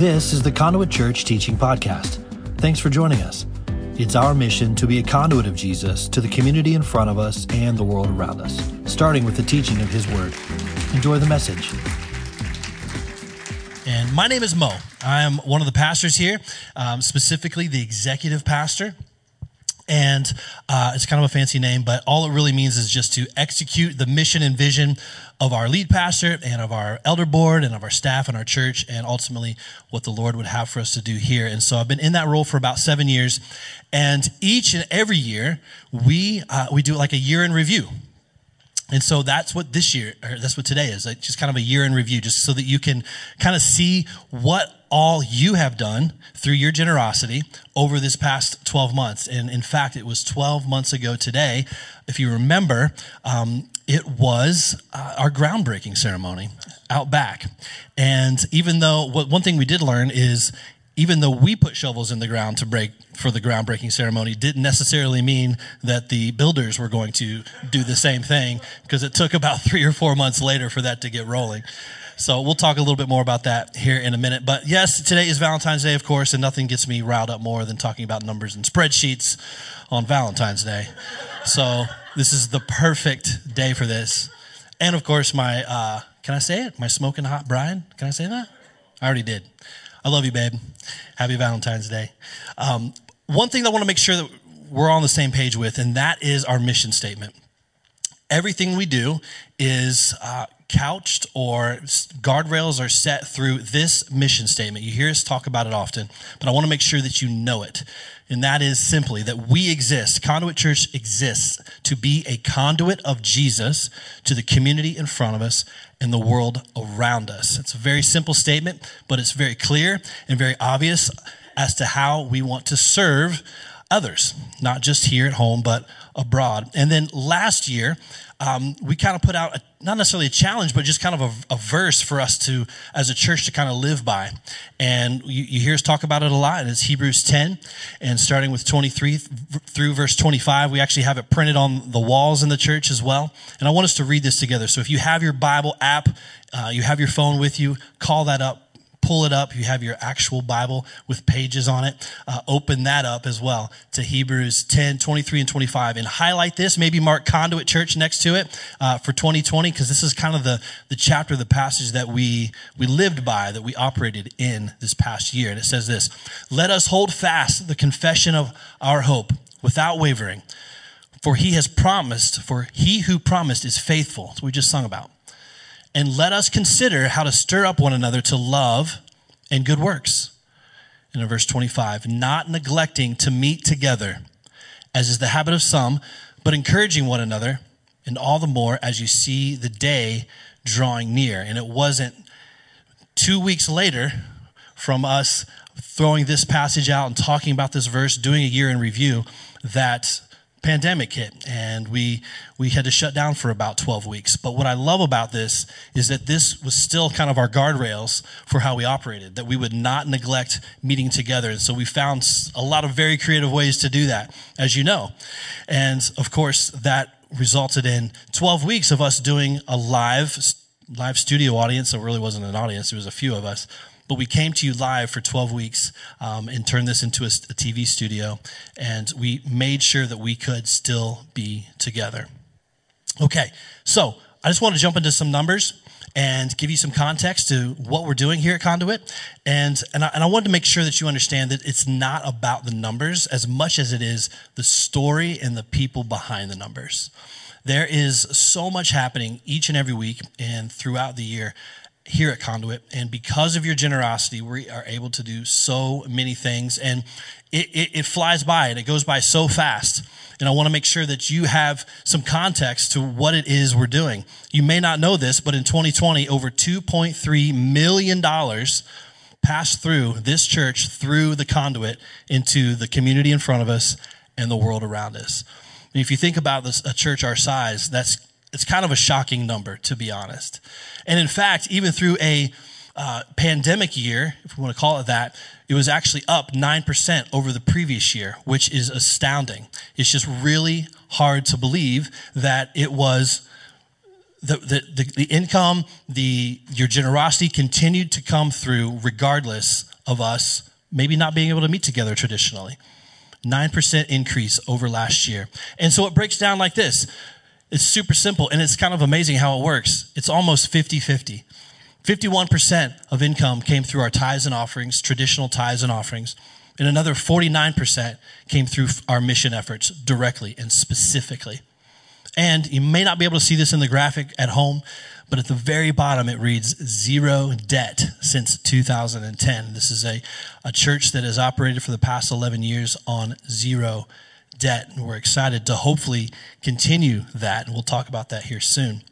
This is the Conduit Church Teaching Podcast. Thanks for joining us. It's our mission to be a conduit of Jesus to the community in front of us and the world around us, starting with the teaching of His Word. Enjoy the message. And my name is Mo. I am one of the pastors here, um, specifically the executive pastor. And uh, it's kind of a fancy name, but all it really means is just to execute the mission and vision of our lead pastor and of our elder board and of our staff and our church, and ultimately what the Lord would have for us to do here. And so I've been in that role for about seven years. And each and every year, we, uh, we do like a year in review. And so that's what this year, or that's what today is, like just kind of a year in review, just so that you can kind of see what all you have done through your generosity over this past 12 months. And in fact, it was 12 months ago today. If you remember, um, it was uh, our groundbreaking ceremony out back. And even though, what, one thing we did learn is even though we put shovels in the ground to break for the groundbreaking ceremony, didn't necessarily mean that the builders were going to do the same thing because it took about three or four months later for that to get rolling. So we'll talk a little bit more about that here in a minute. But yes, today is Valentine's Day, of course, and nothing gets me riled up more than talking about numbers and spreadsheets on Valentine's Day. So this is the perfect day for this. And of course, my, uh, can I say it? My smoking hot Brian? Can I say that? I already did. I love you, babe. Happy Valentine's Day. Um, one thing I want to make sure that we're on the same page with, and that is our mission statement. Everything we do is uh, couched or guardrails are set through this mission statement. You hear us talk about it often, but I want to make sure that you know it. And that is simply that we exist, Conduit Church exists to be a conduit of Jesus to the community in front of us and the world around us. It's a very simple statement, but it's very clear and very obvious as to how we want to serve others, not just here at home, but abroad. And then last year, um, we kind of put out a, not necessarily a challenge, but just kind of a, a, verse for us to, as a church, to kind of live by. And you, you, hear us talk about it a lot. And it's Hebrews 10, and starting with 23 through verse 25, we actually have it printed on the walls in the church as well. And I want us to read this together. So if you have your Bible app, uh, you have your phone with you, call that up pull it up. You have your actual Bible with pages on it. Uh, open that up as well to Hebrews 10, 23, and 25. And highlight this, maybe mark Conduit Church next to it uh, for 2020, because this is kind of the, the chapter, the passage that we, we lived by, that we operated in this past year. And it says this Let us hold fast the confession of our hope without wavering. For he has promised, for he who promised is faithful. We just sung about and let us consider how to stir up one another to love and good works. And in verse 25, not neglecting to meet together, as is the habit of some, but encouraging one another, and all the more as you see the day drawing near. And it wasn't two weeks later from us throwing this passage out and talking about this verse, doing a year in review, that pandemic hit and we we had to shut down for about 12 weeks. But what i love about this is that this was still kind of our guardrails for how we operated that we would not neglect meeting together. And so we found a lot of very creative ways to do that as you know. And of course that resulted in 12 weeks of us doing a live live studio audience. So it really wasn't an audience. It was a few of us but we came to you live for 12 weeks um, and turned this into a, a TV studio. And we made sure that we could still be together. Okay, so I just want to jump into some numbers and give you some context to what we're doing here at Conduit. And, and, I, and I wanted to make sure that you understand that it's not about the numbers as much as it is the story and the people behind the numbers. There is so much happening each and every week and throughout the year here at Conduit. And because of your generosity, we are able to do so many things. And it, it, it, flies by and it goes by so fast. And I want to make sure that you have some context to what it is we're doing. You may not know this, but in 2020, over $2.3 million passed through this church, through the conduit, into the community in front of us and the world around us. And if you think about this, a church our size, that's it's kind of a shocking number, to be honest. And in fact, even through a uh, pandemic year, if we want to call it that, it was actually up 9% over the previous year, which is astounding. It's just really hard to believe that it was the, the, the, income, the, your generosity continued to come through regardless of us maybe not being able to meet together traditionally. 9% increase over last year. And so it breaks down like this it's super simple and it's kind of amazing how it works. It's almost 50 50. 51% of income came through our tithes and offerings, traditional tithes and offerings, and another 49% came through our mission efforts directly and specifically. And you may not be able to see this in the graphic at home, but at the very bottom it reads zero debt since 2010. This is a, a church that has operated for the past 11 years on zero debt. And we're excited to hopefully continue that. And we'll talk about that here soon.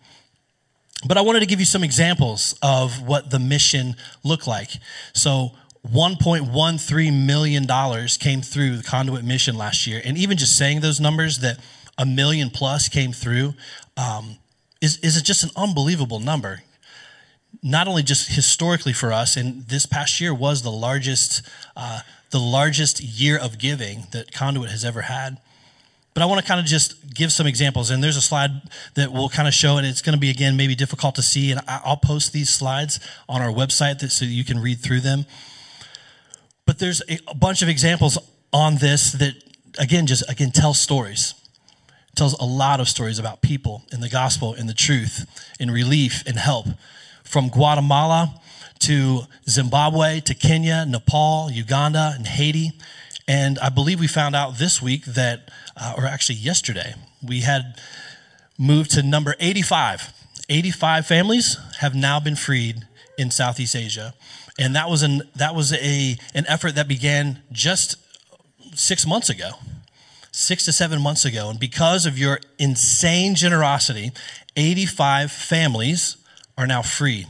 But I wanted to give you some examples of what the mission looked like. So, $1.13 million came through the conduit mission last year. And even just saying those numbers, that a million plus came through, um, is, is just an unbelievable number. Not only just historically for us, and this past year was the largest, uh, the largest year of giving that Conduit has ever had. But I want to kind of just give some examples. And there's a slide that will kind of show, and it's going to be, again, maybe difficult to see. And I'll post these slides on our website so you can read through them. But there's a bunch of examples on this that, again, just, again, tell stories. tells a lot of stories about people in the gospel, in the truth, in relief, and help. From Guatemala to Zimbabwe to Kenya, Nepal, Uganda, and Haiti. And I believe we found out this week that, uh, or actually yesterday, we had moved to number 85. 85 families have now been freed in Southeast Asia. And that was an, that was a, an effort that began just six months ago, six to seven months ago. And because of your insane generosity, 85 families are now free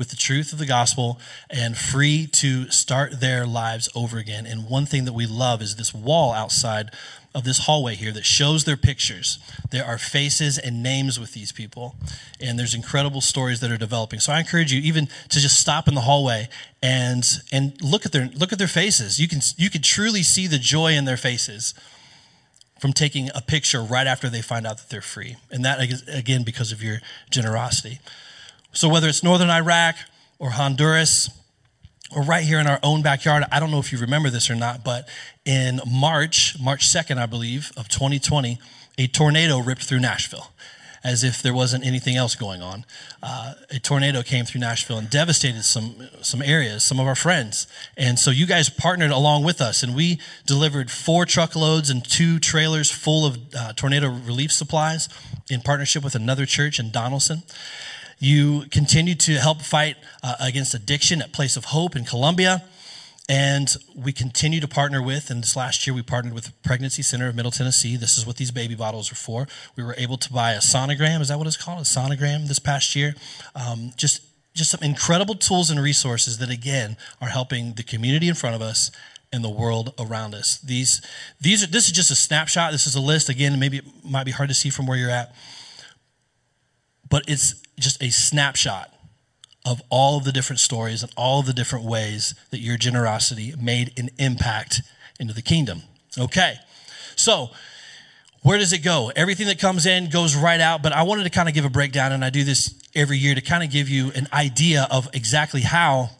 with the truth of the gospel and free to start their lives over again. And one thing that we love is this wall outside of this hallway here that shows their pictures. There are faces and names with these people, and there's incredible stories that are developing. So I encourage you even to just stop in the hallway and and look at their look at their faces. You can you can truly see the joy in their faces from taking a picture right after they find out that they're free. And that again because of your generosity. So whether it's northern Iraq or Honduras or right here in our own backyard, I don't know if you remember this or not, but in March, March 2nd, I believe, of 2020, a tornado ripped through Nashville as if there wasn't anything else going on. Uh, a tornado came through Nashville and devastated some some areas, some of our friends, and so you guys partnered along with us, and we delivered four truckloads and two trailers full of uh, tornado relief supplies in partnership with another church in Donelson. You continue to help fight uh, against addiction at Place of Hope in Columbia. And we continue to partner with, and this last year we partnered with Pregnancy Center of Middle Tennessee. This is what these baby bottles are for. We were able to buy a sonogram. Is that what it's called? A sonogram this past year. Um, just, just some incredible tools and resources that, again, are helping the community in front of us and the world around us. These, these are, this is just a snapshot. This is a list. Again, maybe it might be hard to see from where you're at, but it's just a snapshot of all of the different stories and all of the different ways that your generosity made an impact into the kingdom. Okay, so where does it go? Everything that comes in goes right out, but I wanted to kind of give a breakdown, and I do this every year to kind of give you an idea of exactly how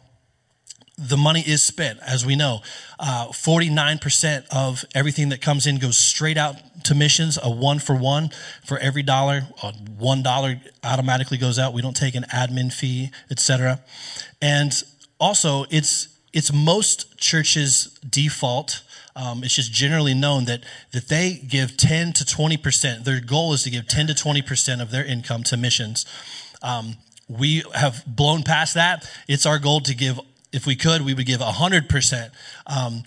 the money is spent, as we know. Uh, 49% of everything that comes in goes straight out to missions, a one for one. For every dollar, one dollar automatically goes out. We don't take an admin fee, etc. And also, it's it's most churches' default. Um, it's just generally known that that they give 10 to 20 percent. Their goal is to give 10 to 20 percent of their income to missions. Um, we have blown past that. It's our goal to give if we could, we would give 100%. Um,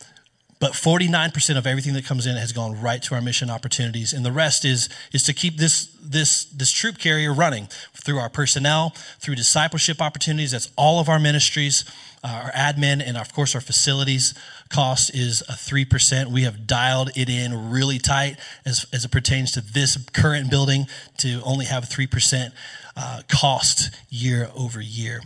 but 49% of everything that comes in has gone right to our mission opportunities. And the rest is, is to keep this, this, this troop carrier running through our personnel, through discipleship opportunities. That's all of our ministries, uh, our admin, and of course our facilities cost is a 3%. We have dialed it in really tight as, as it pertains to this current building to only have 3% uh, cost year over year.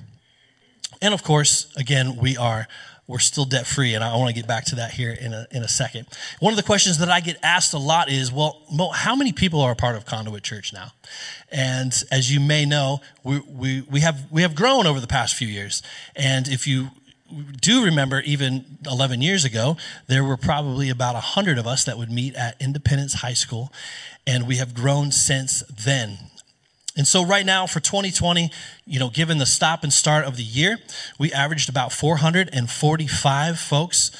And of course, again, we are we're still debt free, and I want to get back to that here in a, in a second. One of the questions that I get asked a lot is, well, Mo, how many people are a part of Conduit Church now? And as you may know, we, we, we, have, we have grown over the past few years. And if you do remember even 11 years ago, there were probably about 100 of us that would meet at Independence High School, and we have grown since then. And so right now for 2020, you know, given the stop and start of the year, we averaged about 445 folks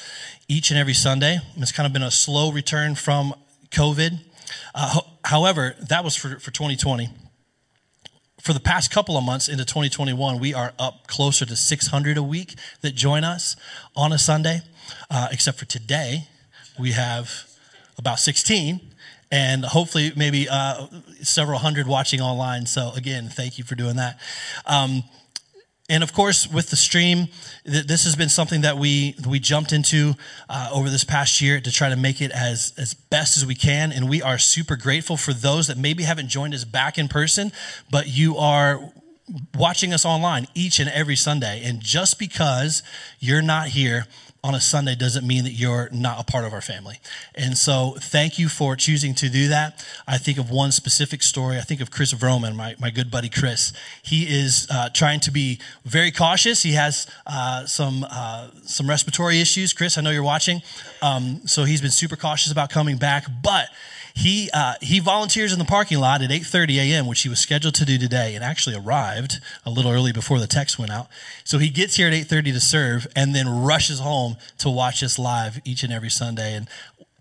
each and every Sunday. It's kind of been a slow return from COVID. Uh, however, that was for, for 2020 for the past couple of months into 2021, we are up closer to 600 a week that join us on a Sunday. Uh, except for today, we have about 16, and hopefully maybe uh, several hundred watching online. So again, thank you for doing that. Um, and of course, with the stream, this has been something that we we jumped into uh, over this past year to try to make it as as best as we can. And we are super grateful for those that maybe haven't joined us back in person, but you are watching us online each and every Sunday. And just because you're not here on a Sunday doesn't mean that you're not a part of our family. And so thank you for choosing to do that. I think of one specific story. I think of Chris Vroman, my, my good buddy Chris. He is uh, trying to be very cautious. He has uh, some, uh, some respiratory issues. Chris, I know you're watching. Um, so he's been super cautious about coming back. But he uh, he volunteers in the parking lot at 8:30 a.m., which he was scheduled to do today, and actually arrived a little early before the text went out. So he gets here at 8:30 to serve, and then rushes home to watch us live each and every Sunday. And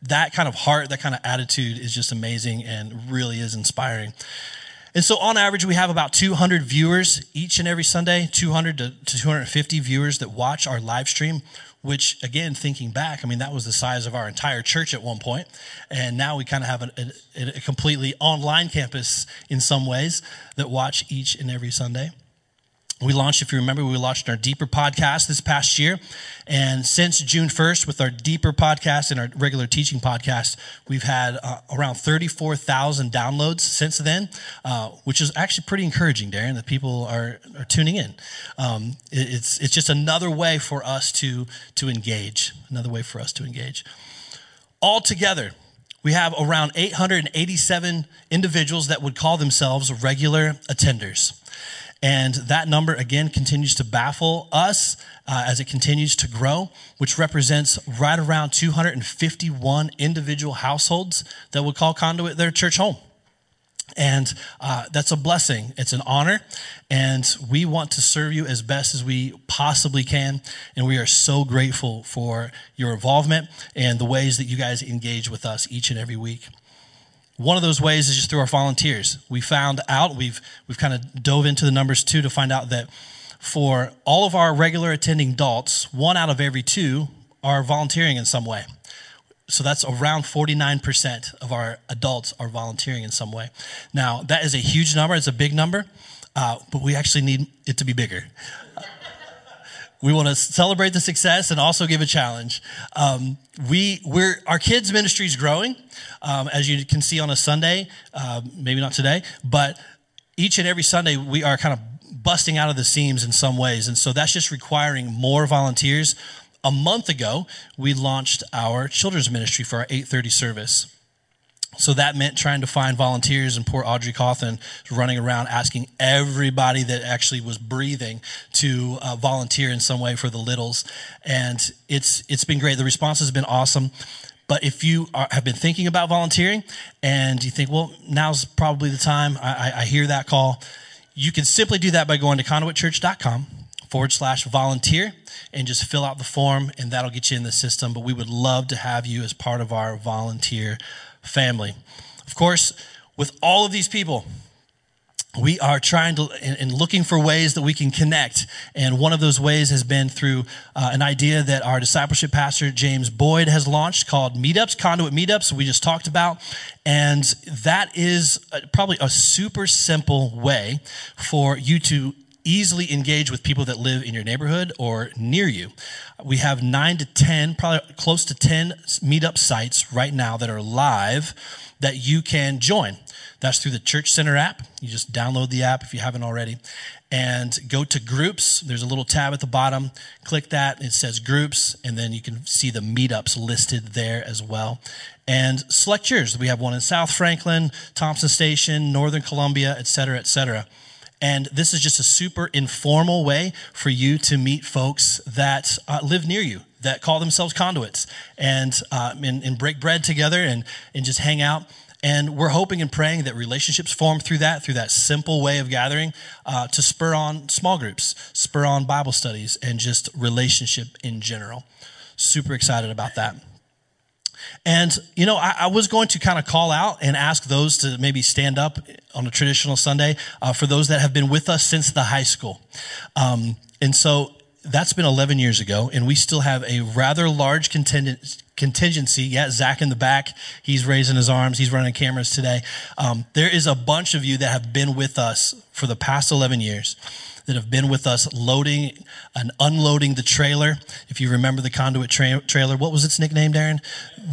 that kind of heart, that kind of attitude, is just amazing and really is inspiring. And so, on average, we have about 200 viewers each and every Sunday, 200 to 250 viewers that watch our live stream which again thinking back i mean that was the size of our entire church at one point and now we kind of have a, a, a completely online campus in some ways that watch each and every sunday we launched, if you remember, we launched our Deeper podcast this past year. And since June 1st, with our Deeper podcast and our regular teaching podcast, we've had uh, around 34,000 downloads since then, uh, which is actually pretty encouraging, Darren, that people are, are tuning in. Um, it, it's, it's just another way for us to, to engage, another way for us to engage. Altogether, we have around 887 individuals that would call themselves regular attenders. And that number, again, continues to baffle us uh, as it continues to grow, which represents right around 251 individual households that would call Conduit their church home. And uh, that's a blessing. It's an honor. And we want to serve you as best as we possibly can. And we are so grateful for your involvement and the ways that you guys engage with us each and every week. One of those ways is just through our volunteers. We found out, we've, we've kind of dove into the numbers too to find out that for all of our regular attending adults, one out of every two are volunteering in some way. So that's around 49% of our adults are volunteering in some way. Now, that is a huge number, it's a big number, uh, but we actually need it to be bigger. We want to celebrate the success and also give a challenge. Um, we, we're, our kids' ministry is growing, um, as you can see on a Sunday, uh, maybe not today, but each and every Sunday we are kind of busting out of the seams in some ways. And so that's just requiring more volunteers. A month ago, we launched our children's ministry for our 830 service. So that meant trying to find volunteers, and poor Audrey Cawthon running around asking everybody that actually was breathing to uh, volunteer in some way for the littles. And it's it's been great. The response has been awesome. But if you are, have been thinking about volunteering and you think, well, now's probably the time, I, I hear that call, you can simply do that by going to conduitchurch.com forward slash volunteer and just fill out the form, and that'll get you in the system. But we would love to have you as part of our volunteer family. Of course, with all of these people, we are trying to and looking for ways that we can connect. And one of those ways has been through uh, an idea that our discipleship pastor, James Boyd, has launched called Meetups, Conduit Meetups, we just talked about. And that is probably a super simple way for you to easily engage with people that live in your neighborhood or near you. We have nine to 10, probably close to 10 meetup sites right now that are live that you can join. That's through the Church Center app. You just download the app if you haven't already and go to groups. There's a little tab at the bottom. Click that. It says groups, and then you can see the meetups listed there as well. And select yours. We have one in South Franklin, Thompson Station, Northern Columbia, et cetera, et cetera. And this is just a super informal way for you to meet folks that uh, live near you, that call themselves conduits, and, uh, and, and break bread together and, and just hang out. And we're hoping and praying that relationships form through that, through that simple way of gathering, uh, to spur on small groups, spur on Bible studies, and just relationship in general. Super excited about that. And, you know, I, I was going to kind of call out and ask those to maybe stand up on a traditional Sunday uh, for those that have been with us since the high school. Um, and so that's been 11 years ago, and we still have a rather large contingent, contingency. Yeah, Zach in the back, he's raising his arms, he's running cameras today. Um, there is a bunch of you that have been with us for the past 11 years that have been with us loading and unloading the trailer. If you remember the conduit tra- trailer, what was its nickname, Darren?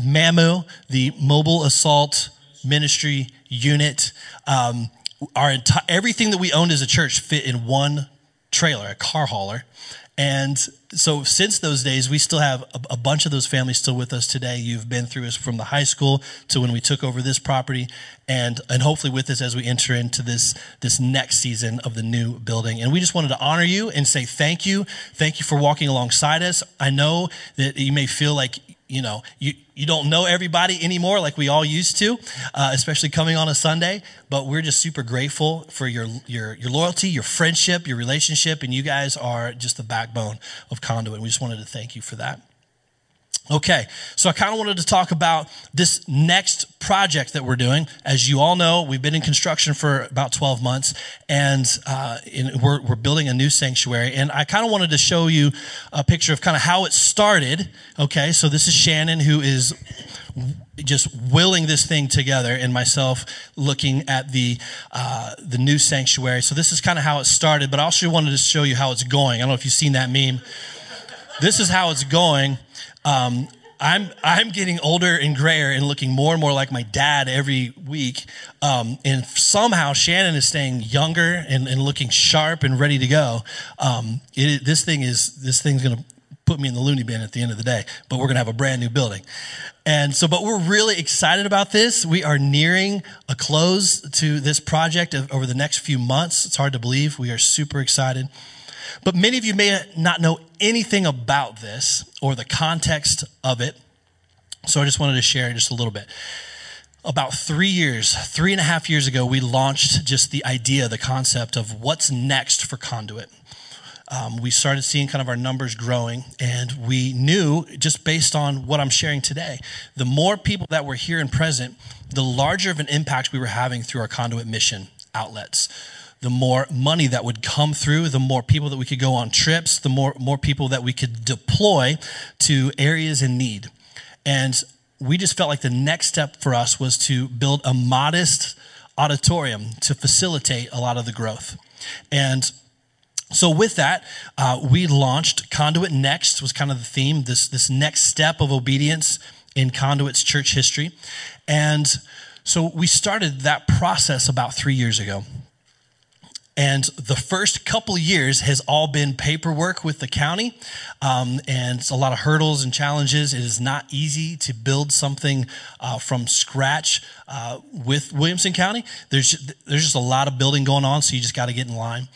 MAMU, the Mobile Assault Ministry Unit. Um, our enti- everything that we owned as a church fit in one trailer, a car hauler. And so since those days, we still have a, a, bunch of those families still with us today. You've been through us from the high school to when we took over this property and, and hopefully with us as we enter into this, this next season of the new building. And we just wanted to honor you and say thank you. Thank you for walking alongside us. I know that you may feel like you know, you, you don't know everybody anymore like we all used to, uh, especially coming on a Sunday. But we're just super grateful for your, your, your loyalty, your friendship, your relationship, and you guys are just the backbone of Conduit. We just wanted to thank you for that. Okay, so I kind of wanted to talk about this next project that we're doing. As you all know, we've been in construction for about 12 months, and uh, in, we're, we're building a new sanctuary. And I kind of wanted to show you a picture of kind of how it started. Okay, so this is Shannon, who is just willing this thing together, and myself looking at the uh, the new sanctuary. So this is kind of how it started, but I also wanted to show you how it's going. I don't know if you've seen that meme. This is how it's going. Um, I'm I'm getting older and grayer and looking more and more like my dad every week. Um, and somehow Shannon is staying younger and, and looking sharp and ready to go. Um, it, this thing is this thing's gonna put me in the loony bin at the end of the day. But we're gonna have a brand new building. And so, but we're really excited about this. We are nearing a close to this project over the next few months. It's hard to believe. We are super excited. But many of you may not know anything about this or the context of it. So I just wanted to share just a little bit. About three years, three and a half years ago, we launched just the idea, the concept of what's next for Conduit. Um, we started seeing kind of our numbers growing, and we knew just based on what I'm sharing today, the more people that were here and present, the larger of an impact we were having through our conduit mission outlets the more money that would come through, the more people that we could go on trips, the more, more people that we could deploy to areas in need. And we just felt like the next step for us was to build a modest auditorium to facilitate a lot of the growth. And so with that, uh, we launched Conduit Next was kind of the theme, this, this next step of obedience in Conduit's church history. And so we started that process about three years ago. And the first couple years has all been paperwork with the county, um, and it's a lot of hurdles and challenges. It is not easy to build something uh, from scratch uh, with Williamson County. There's there's just a lot of building going on, so you just got to get in line.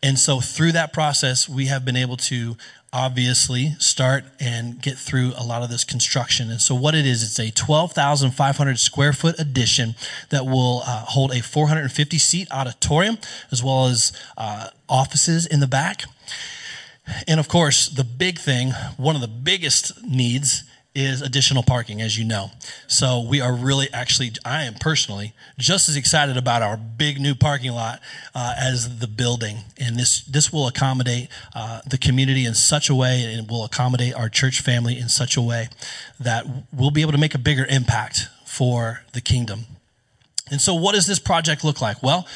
And so through that process, we have been able to obviously start and get through a lot of this construction. And so, what it is, it's a 12,500 square foot addition that will uh, hold a 450 seat auditorium as well as uh, offices in the back. And of course, the big thing, one of the biggest needs is additional parking, as you know. So we are really actually, I am personally just as excited about our big new parking lot uh, as the building. And this, this will accommodate uh, the community in such a way, and will accommodate our church family in such a way that we'll be able to make a bigger impact for the kingdom. And so, what does this project look like? Well,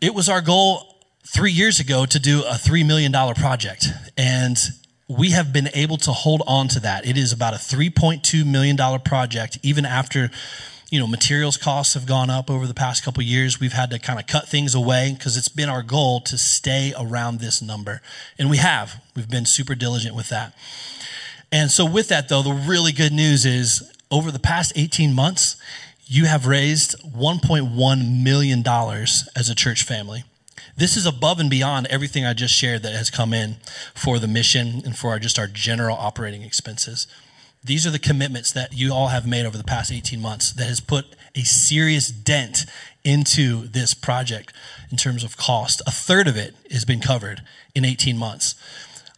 it was our goal three years ago to do a $3 million project. And we have been able to hold on to that. It is about a $3.2 million project, even after you know materials costs have gone up over the past couple years. We've had to kind of cut things away because it's been our goal to stay around this number. And we have. We've been super diligent with that. And so with that though the really good news is over the past 18 months you have raised 1.1 million dollars as a church family This is above and beyond everything I just shared that has come in for the mission and for our, just our general operating expenses. These are the commitments that you all have made over the past 18 months that has put a serious dent into this project in terms of cost. A third of it has been covered in 18 months.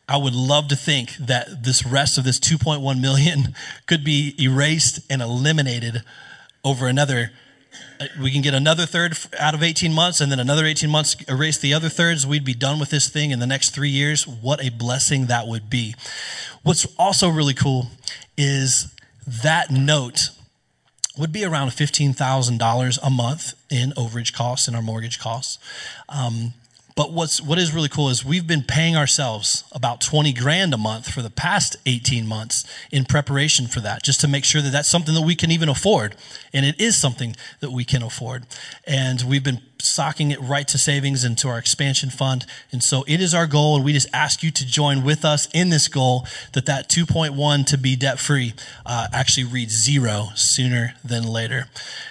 I would love to think that this rest of this 2.1 million could be erased and eliminated over another we can get another third out of 18 months and then another 18 months erase the other thirds. We'd be done with this thing in the next 3 years. What a blessing that would be. What's also really cool is that note would be around $15,000 a month in overage costs and our mortgage costs. Um, but what's what is really cool is we've been paying ourselves about 20 grand a month for the past 18 months in preparation for that, just to make sure that that's something that we can even afford. And it is something that we can afford. And we've been socking it right to savings and to our expansion fund. And so it is our goal. And we just ask you to join with us in this goal that that 2.1 to be debt free uh, actually reads zero sooner than later.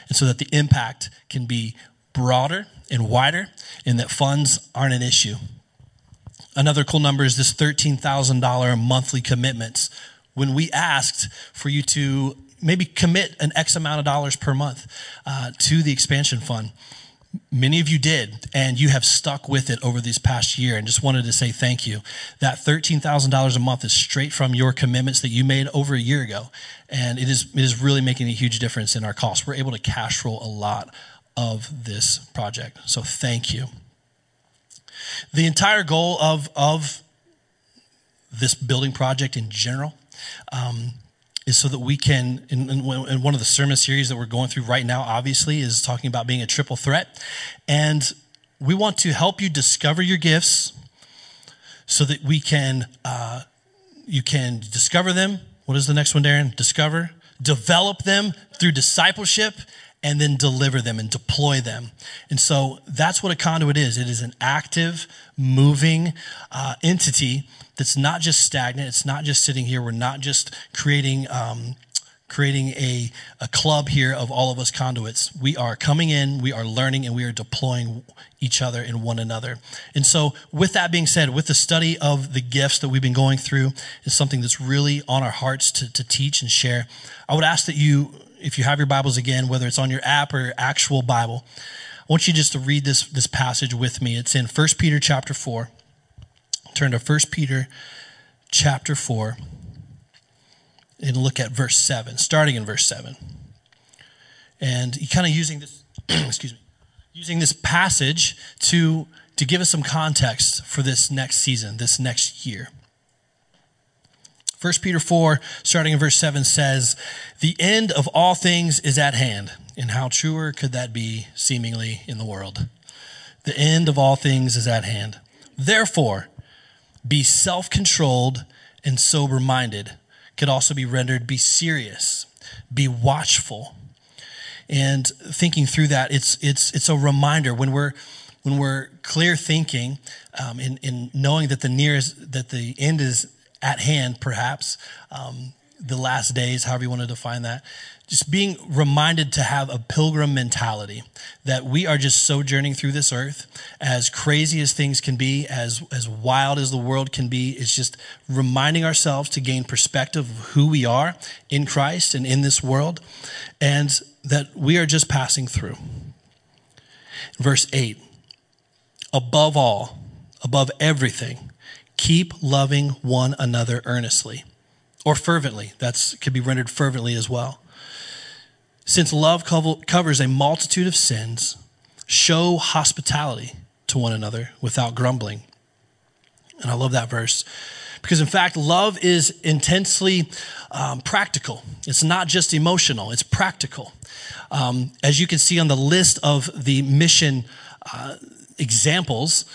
And so that the impact can be broader and wider, and that funds aren't an issue. Another cool number is this $13,000 monthly commitments. When we asked for you to maybe commit an X amount of dollars per month uh, to the expansion fund, many of you did, and you have stuck with it over this past year. And just wanted to say thank you. That $13,000 a month is straight from your commitments that you made over a year ago. And it is, it is really making a huge difference in our costs. We're able to cash flow a lot of this project. So thank you. The entire goal of, of this building project in general um, is so that we can, in, one of the sermon series that we're going through right now, obviously, is talking about being a triple threat. And we want to help you discover your gifts so that we can, uh, you can discover them. What is the next one, Darren? Discover, develop them through discipleship, and then deliver them and deploy them. And so that's what a conduit is it is an active, moving uh, entity that's not just stagnant, it's not just sitting here, we're not just creating. Um, creating a, a club here of all of us conduits. We are coming in, we are learning, and we are deploying each other and one another. And so, with that being said, with the study of the gifts that we've been going through, is something that's really on our hearts to, to teach and share. I would ask that you if you have your Bibles again, whether it's on your app or your actual Bible, I want you just to read this, this passage with me. It's in 1 Peter chapter 4. Turn to 1 Peter chapter 4 and look at verse 7, starting in verse 7. And you kind of using this, excuse me, using this passage to, to give us some context for this next season, this next year. 1 Peter 4, starting in verse 7, says, The end of all things is at hand. And how truer could that be, seemingly, in the world? The end of all things is at hand. Therefore, be self controlled and sober minded. Could also be rendered be serious, be watchful. And thinking through that, it's, it's, it's a reminder when we're, when we're clear thinking um, in, in knowing that the nearest, that the end is at hand, perhaps, um, the last days, however you want to define that. Just being reminded to have a pilgrim mentality that we are just sojourning through this earth, as crazy as things can be, as, as wild as the world can be. It's just reminding ourselves to gain perspective of who we are in Christ and in this world, and that we are just passing through. Verse 8 Above all, above everything, keep loving one another earnestly or fervently. That's could be rendered fervently as well. Since love covers a multitude of sins, show hospitality to one another without grumbling. And I love that verse because, in fact, love is intensely um, practical. It's not just emotional, it's practical. Um, as you can see on the list of the mission uh, examples,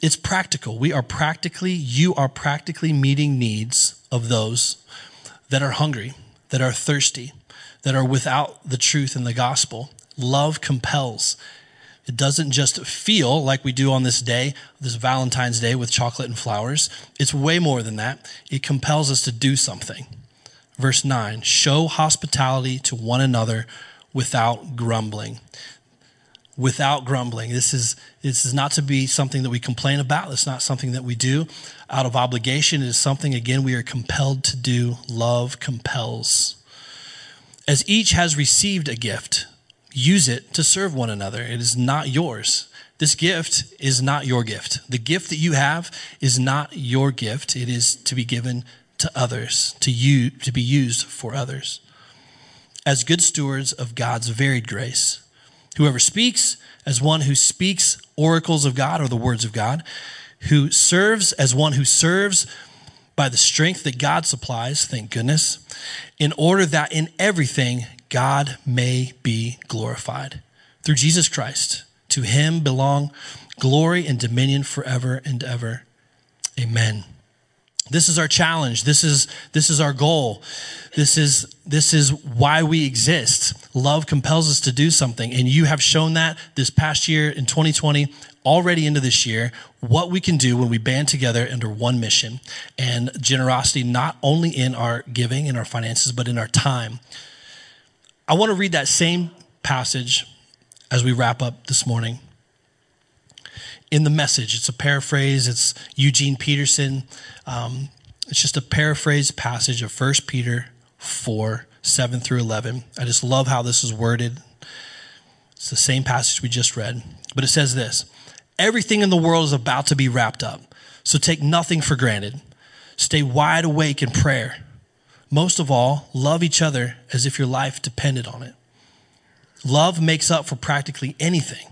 it's practical. We are practically, you are practically meeting needs of those that are hungry, that are thirsty, that are without the truth in the gospel. Love compels. It doesn't just feel like we do on this day, this Valentine's Day with chocolate and flowers. It's way more than that. It compels us to do something. Verse 9 show hospitality to one another without grumbling. Without grumbling. This is, this is not to be something that we complain about. It's not something that we do out of obligation. It is something, again, we are compelled to do. Love compels. As each has received a gift, use it to serve one another. It is not yours. This gift is not your gift. The gift that you have is not your gift. It is to be given to others, to you, to be used for others. As good stewards of God's varied grace, Whoever speaks as one who speaks oracles of God or the words of God, who serves as one who serves by the strength that God supplies, thank goodness, in order that in everything God may be glorified. Through Jesus Christ, to him belong glory and dominion forever and ever. Amen. This is our challenge. This is, this is our goal. This is, this is why we exist. Love compels us to do something. And you have shown that this past year in 2020, already into this year, what we can do when we band together under one mission and generosity, not only in our giving and our finances, but in our time. I want to read that same passage as we wrap up this morning in the message. It's a paraphrase. It's Eugene Peterson. Um, it's just a paraphrase passage of 1 Peter 4 7 through 11. I just love how this is worded. It's the same passage we just read, but it says this Everything in the world is about to be wrapped up, so take nothing for granted. Stay wide awake in prayer. Most of all, love each other as if your life depended on it. Love makes up for practically anything.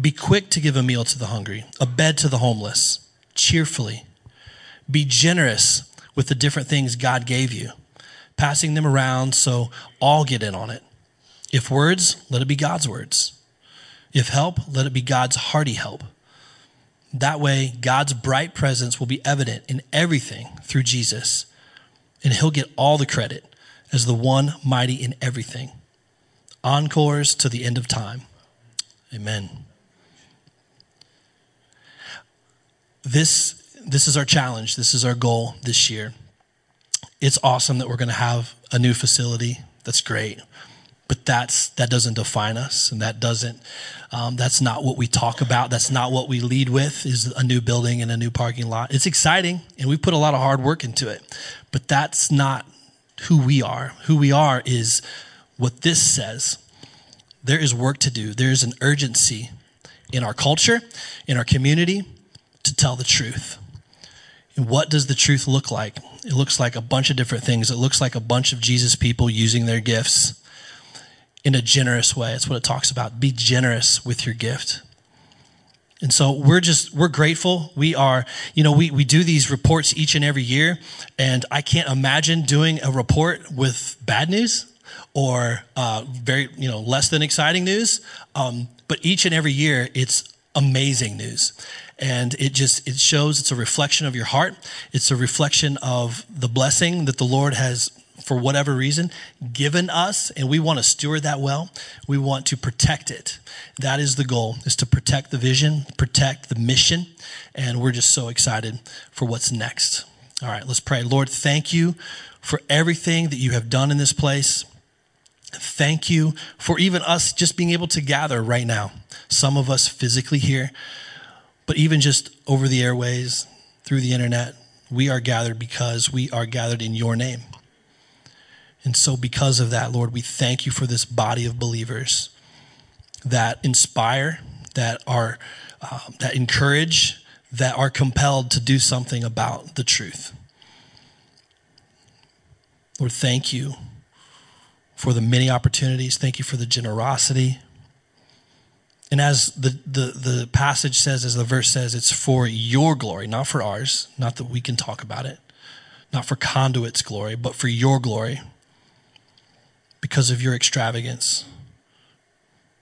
Be quick to give a meal to the hungry, a bed to the homeless, cheerfully. Be generous with the different things God gave you, passing them around so all get in on it. If words, let it be God's words. If help, let it be God's hearty help. That way, God's bright presence will be evident in everything through Jesus, and He'll get all the credit as the one mighty in everything. Encores to the end of time. Amen. This this is our challenge. This is our goal this year. It's awesome that we're going to have a new facility. That's great, but that's that doesn't define us, and that doesn't. Um, that's not what we talk about. That's not what we lead with. Is a new building and a new parking lot. It's exciting, and we put a lot of hard work into it, but that's not who we are. Who we are is what this says. There is work to do. There is an urgency in our culture, in our community, to tell the truth. And what does the truth look like? It looks like a bunch of different things. It looks like a bunch of Jesus people using their gifts in a generous way. That's what it talks about. Be generous with your gift. And so we're just, we're grateful. We are, you know, we, we do these reports each and every year, and I can't imagine doing a report with bad news or uh, very, you know, less than exciting news. Um, but each and every year, it's amazing news and it just it shows it's a reflection of your heart. It's a reflection of the blessing that the lord has for whatever reason given us. And we want to steward that well. We want to protect it. That is the goal is to protect the vision protect the mission. And we're just so excited for what's next. All right let's pray. Lord thank you for everything that you have done in this place. Thank you for even us just being able to gather right now. Some of us physically here but even just over the airways, through the internet, we are gathered because we are gathered in your name. And so, because of that, Lord, we thank you for this body of believers that inspire, that are, uh, that encourage, that are compelled to do something about the truth. Lord, thank you for the many opportunities. Thank you for the generosity. And as the, the, the passage says, as the verse says, it's for your glory, not for ours, not that we can talk about it, not for conduit's glory, but for your glory because of your extravagance,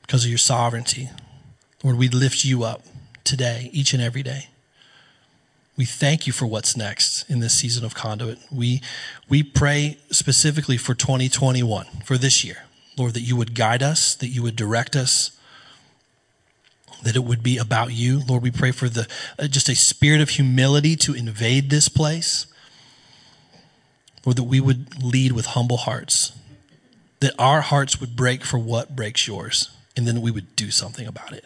because of your sovereignty. Lord, we lift you up today, each and every day. We thank you for what's next in this season of conduit. We, we pray specifically for 2021, for this year, Lord, that you would guide us, that you would direct us that it would be about you. Lord, we pray for the uh, just a spirit of humility to invade this place. Lord, that we would lead with humble hearts, that our hearts would break for what breaks yours. and then we would do something about it.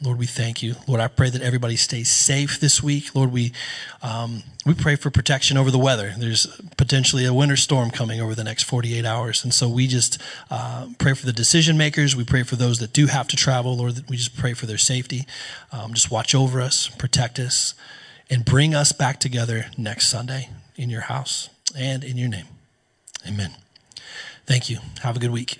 Lord, we thank you. Lord, I pray that everybody stays safe this week. Lord, we um, we pray for protection over the weather. There's potentially a winter storm coming over the next 48 hours, and so we just uh, pray for the decision makers. We pray for those that do have to travel. Lord, we just pray for their safety. Um, just watch over us, protect us, and bring us back together next Sunday in your house and in your name. Amen. Thank you. Have a good week.